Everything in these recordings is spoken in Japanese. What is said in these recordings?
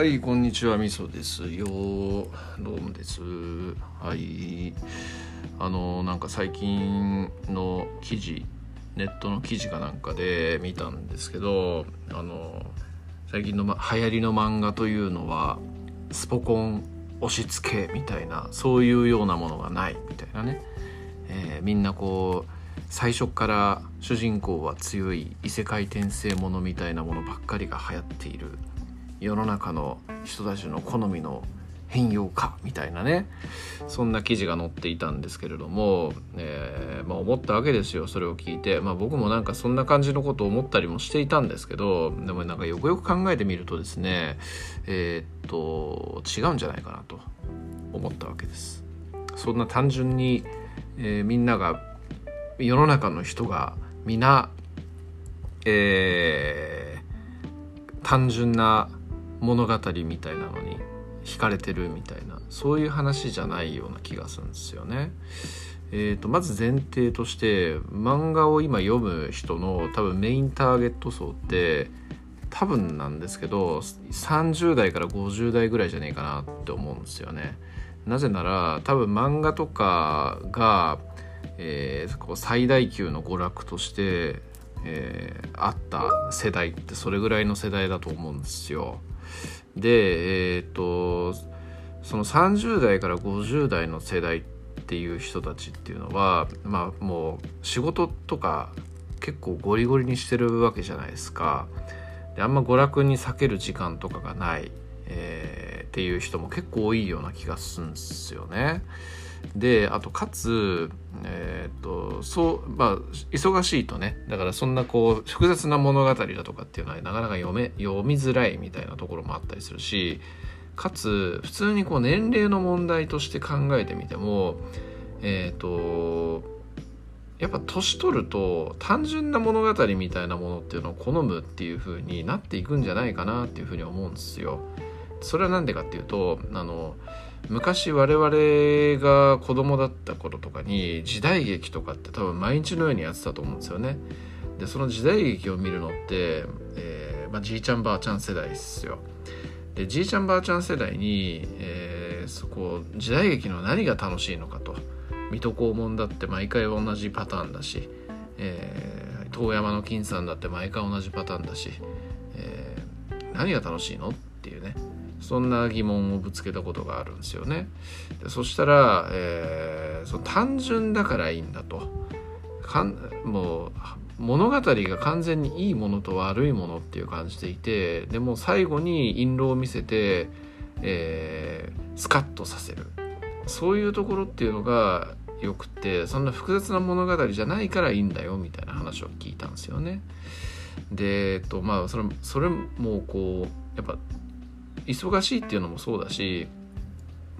はいこんにちはみそです。よどうもです。はい。あのなんか最近の記事ネットの記事かなんかで見たんですけどあの最近の、ま、流行りの漫画というのはスポコン押し付けみたいなそういうようなものがないみたいなね、えー、みんなこう最初から主人公は強い異世界転生ものみたいなものばっかりが流行っている世の中の人たちの好みの変容かみたいなねそんな記事が載っていたんですけれども、えー、まあ、思ったわけですよそれを聞いて、まあ、僕もなんかそんな感じのことを思ったりもしていたんですけどでもなんかよくよく考えてみるとですねえー、っと違うんじゃないかなと思ったわけです。そんな単純に、えー、みんなが世の中の人が皆、えー、単純な物語みたいなのに惹かれてるみたいなそういう話じゃないような気がするんですよね。えーと、まず前提として漫画を今読む人の多分メインターゲット層って多分なんですけど30代から50代ぐらいじゃねえかなって思うんですよね。なぜなら多分漫画とかが、えー、こう最大級の娯楽として、えー、あった世代ってそれぐらいの世代だと思うんですよ。でえっ、とその30代から50代の世代っていう人たちっていうのはまあもう仕事とか結構ゴリゴリにしてるわけじゃないですか。であんま娯楽に避ける時間とかがない、えー、っていう人も結構多いような気がするんですよね。であとかつえっ、とそうまあ忙しいとねだからそんなこう複雑な物語だとかっていうのはなかなか読め読みづらいみたいなところもあったりするしかつ普通にこう年齢の問題として考えてみてもえっ、とやっぱ年取ると単純な物語みたいなものっていうのを好むっていう風になっていくんじゃないかなっていう風に思うんですよ。それは何でかっていうとあの昔我々が子供だった頃とかに時代劇とかって多分毎日のようにやってたと思うんですよね。でその時代劇を見るのって、えーまあ、じいちゃんばあちゃん世代ですよ。でじいちゃんばあちゃん世代に、えー、そこ時代劇の何が楽しいのかと水戸黄門だって毎回同じパターンだし、えー、遠山の金さんだって毎回同じパターンだし、えー、何が楽しいのっていうねそんな疑問をぶつけたことがあるんですよね。でそしたら、えー、その単純だからいいんだと。かんもう物語が完全にいいものと悪いものっていう感じでいてでも最後に印籠を見せて、えー、スカッとさせるそういうところっていうのがよくてそんな複雑な物語じゃないからいいんだよみたいな話を聞いたんですよね。でえっとまあそれそれもこうやっぱ忙しいっていうのもそうだし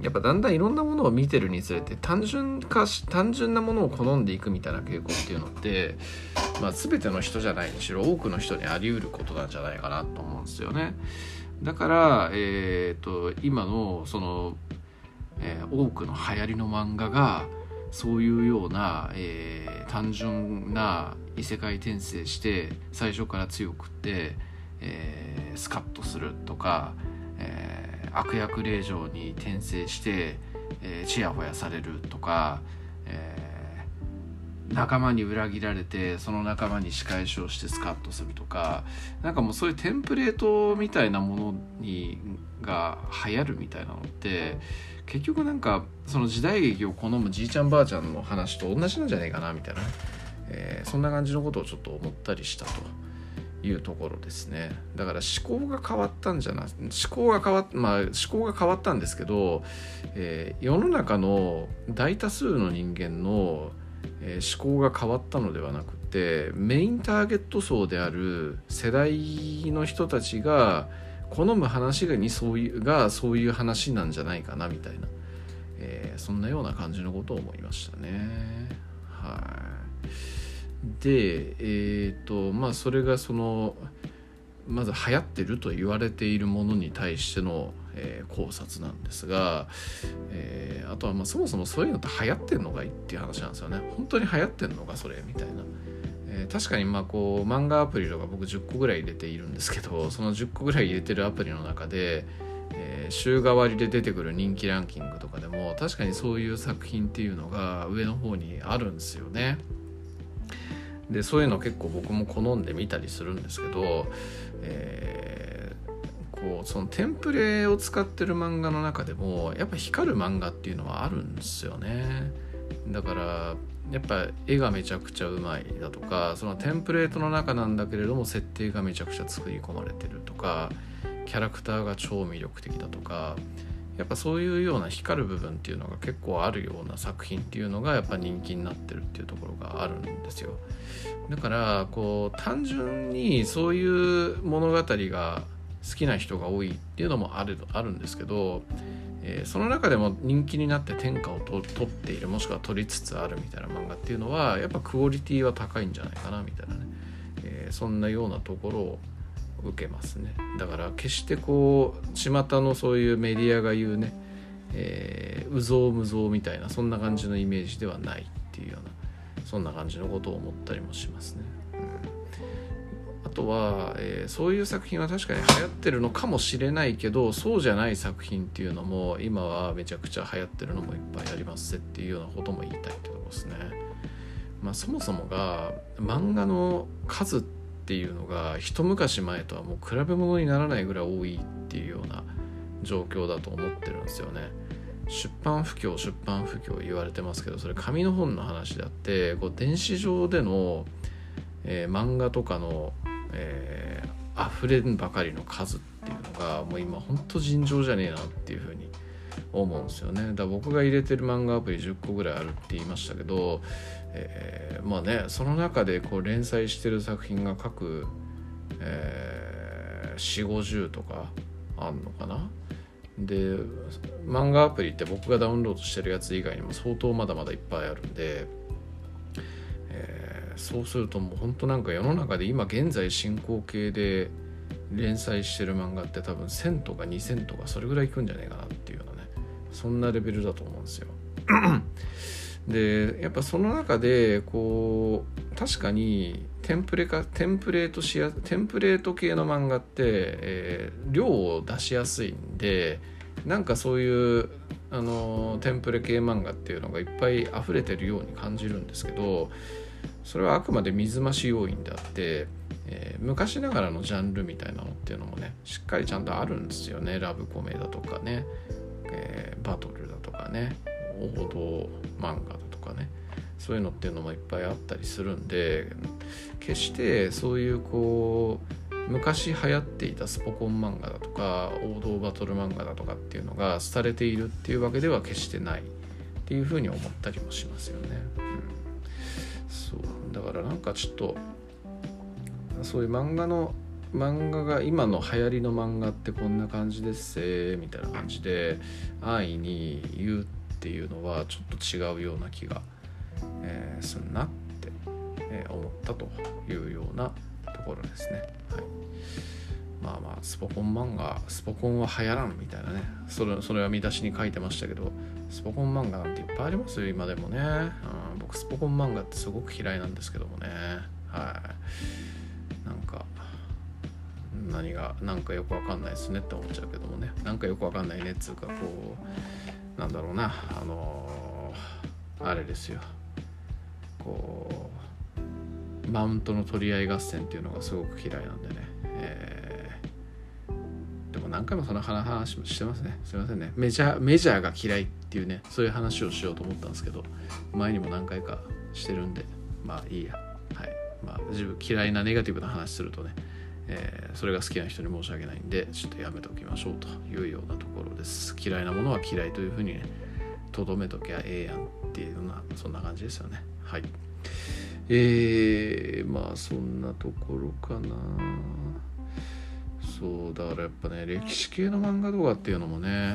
やっぱだんだんいろんなものを見てるにつれて単純化し単純なものを好んでいくみたいな傾向っていうのって、まあ、全ての人じゃないにしろ多くの人にあり得ることなんじゃないかなと思うんですよね。だから、えーと、今のその、えー、多くの流行りの漫画がそういうような、えー、単純な異世界転生して最初から強くって、えー、スカッとするとかー、悪役令嬢に転生してえー、ちやほやされるとか、えー、仲間に裏切られてその仲間に仕返しをしてスカッとするとかなんかもうそういうテンプレートみたいなものにが流行るみたいなのって結局なんかその時代劇を好むじいちゃんばあちゃんの話と同じなんじゃないかなみたいな、えー、そんな感じのことをちょっと思ったりしたと。いうところですねだから思考が変わったんじゃない思考が変わっまあ思考が変わったんですけど、えー、世の中の大多数の人間の、えー、思考が変わったのではなくてメインターゲット層である世代の人たちが好む話がにそういうがそういう話なんじゃないかなみたいな、えー、そんなような感じのことを思いましたねはい。でえっ、ー、とまあそれがそのまず流行ってると言われているものに対しての、えー、考察なんですが、えー、あとはまあそもそもそういうのって流行ってんのかいいっていう話なんですよね本当に流行ってんのかそれみたいな、え、確かにまあこう漫画アプリとか僕10個ぐらい入れているんですけどその10個ぐらい入れてるアプリの中で、えー、週替わりで出てくる人気ランキングとかでも確かにそういう作品っていうのが上の方にあるんですよね。でそういうの結構僕も好んで見たりするんですけど、えー、こうそのテンプレを使ってる漫画の中でもやっぱ光る漫画っていうのはあるんですよね。だからやっぱ絵がめちゃくちゃうまいだとかそのテンプレートの中なんだけれども設定がめちゃくちゃ作り込まれてるとかキャラクターが超魅力的だとかやっぱそういうような光る部分っていうのが結構あるような作品っていうのがやっぱ人気になってるっていうところがあるんですよ。だからこう単純にそういう物語が好きな人が多いっていうのもあるあるんですけどえー、その中でも人気になって天下を取っているもしくは取りつつあるみたいな漫画っていうのはやっぱクオリティは高いんじゃないかなみたいなね、えー、そんなようなところを受けますねだから決してこう巷のそういうメディアが言うね、えー、うぞうむぞうみたいなそんな感じのイメージではないっていうようなそんな感じのことを思ったりもしますね。あとは、えー、そういう作品は確かに流行ってるのかもしれないけどそうじゃない作品っていうのも今はめちゃくちゃ流行ってるのもいっぱいありますっていうようなことも言いたいってとこですね。まあ、そもそもが漫画の数ってていうのが一昔前とはもう比べ物にならないぐらい多いっていうような状況だと思ってるんですよね。出版不況出版不況言われてますけどそれ紙の本の話であってこう電子上での、えー、漫画とかのえー、溢れんばかりの数っていうのがもう今ほんと尋常じゃねえなっていうふうに思うんですよね。だから僕が入れてる漫画アプリ10個ぐらいあるって言いましたけど、えー、まあねその中でこう連載してる作品が各、えー、4 5 0とかあんのかな。で漫画アプリって僕がダウンロードしてるやつ以外にも相当まだまだいっぱいあるんで、えそうするともうほんとなんか世の中で今現在進行形で連載してる漫画って多分1000とか2000とかそれぐらいいくんじゃないかなっていうようなね。そんなレベルだと思うんですよ。でやっぱその中でこう確かにテンプレかテンプレートしやテンプレート系の漫画って、えー、量を出しやすいんでなんかそういうあのテンプレ系漫画っていうのがいっぱい溢れてるように感じるんですけどそれはあくまで水増し要因であって、えー、昔ながらのジャンルみたいなのっていうのもねしっかりちゃんとあるんですよねラブコメだとかね、えー、バトルだとかね王道漫画だとかねそういうのっていうのもいっぱいあったりするんで決してそういうこう昔流行っていたスポコン漫画だとか王道バトル漫画だとかっていうのが廃れているっていうわけでは決してないっていうふうに思ったりもしますよね。うんそうだからなんかちょっとそういう漫画の漫画が今の流行りの漫画ってこんな感じですせみたいな感じで安易に言うっていうのはちょっと違うような気が、えー、すんなって、えー、思ったというようなところですね。はい。まあまあスポコン漫画スポコンは流行らんみたいなね。それそれは見出しに書いてましたけどスポコン漫画なんていっぱいありますよ今でもね、うん、僕スポコン漫画ってすごく嫌いなんですけどもね。何が何かよくわかんないですねって思っちゃうけどもね。なんかよくわかんないねっつうかこうなんだろうな。あのー、あれですよ。こうマウントの取り合い合戦っていうのがすごく嫌いなんでね、えー何回もその話もしてますね。すいませんね。メジャーメジャーが嫌いっていうねそういう話をしようと思ったんですけど前にも何回かしてるんでまあいいや。はい。まあ自分嫌いなネガティブな話するとね、えー、それが好きな人に申し訳ないんでちょっとやめておきましょうというようなところです。嫌いなものは嫌いというふうにねとどめときゃええやんっていうようなそんな感じですよね。はい。えー、まあそんなところかな。そうだからやっぱね歴史系の漫画動画っていうのもね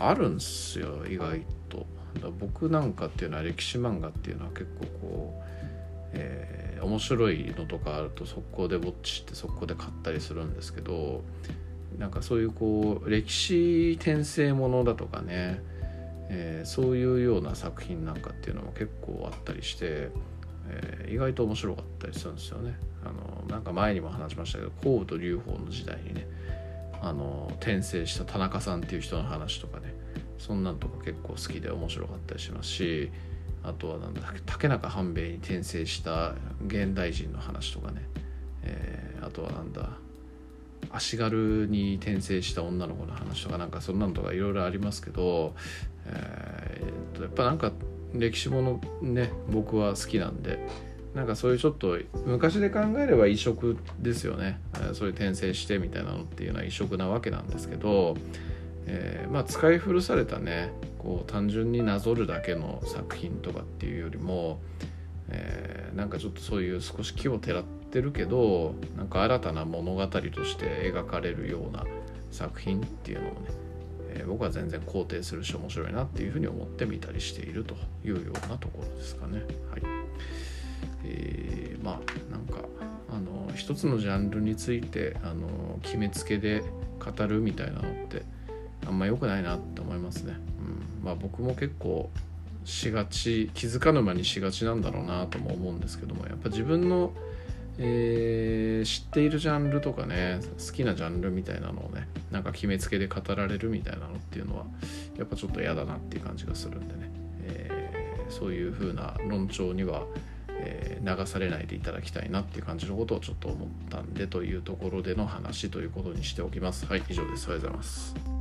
あるんですよ意外と。だ僕なんかっていうのは歴史漫画っていうのは結構こう、えー、面白いのとかあると速攻でウォッチして速攻で買ったりするんですけどなんかそういうこう歴史転生ものだとかね、えー、そういうような作品なんかっていうのも結構あったりしてえー、意外と面白かったりするんですよね。あのなんか前にも話しましたけど高度流法の時代にねあの転生した田中さんっていう人の話とかねそんなんとか結構好きで面白かったりしますしあとはなんだ竹中半兵衛に転生した現代人の話とかね、えー、あとはなんだ足軽に転生した女の子の話とかなんかそんなのとかいろいろありますけど、えー、とやっぱなんか歴史ものね僕は好きなんでなんかそういうちょっと昔で考えれば異色ですよね、えー、そういう転生してみたいなのっていうのは異色なわけなんですけど、えー、まあ使い古されたねこう単純になぞるだけの作品とかっていうよりも、えー、なんかちょっとそういう少し木をてらってるけどなんか新たな物語として描かれるような作品っていうのをね、えー、僕は全然肯定するし面白いなっていうふうに思って見たりしているというようなところですかね。はいえー、まあなんかあの一つのジャンルについてあの決めつけで語るみたいなのってあんま良くないなって思いますね。うん、まあ僕も結構しがち気づかぬ間にしがちなんだろうなとも思うんですけどもやっぱ自分の、えー、知っているジャンルとかね好きなジャンルみたいなのをねなんか決めつけで語られるみたいなのっていうのはやっぱちょっと嫌だなっていう感じがするんでね、えー、そういう風な論調にはえ、流されないでいただきたいなっていう感じのことをちょっと思ったんでというところでの話ということにしておきます。はい、以上です。ありがとうございます。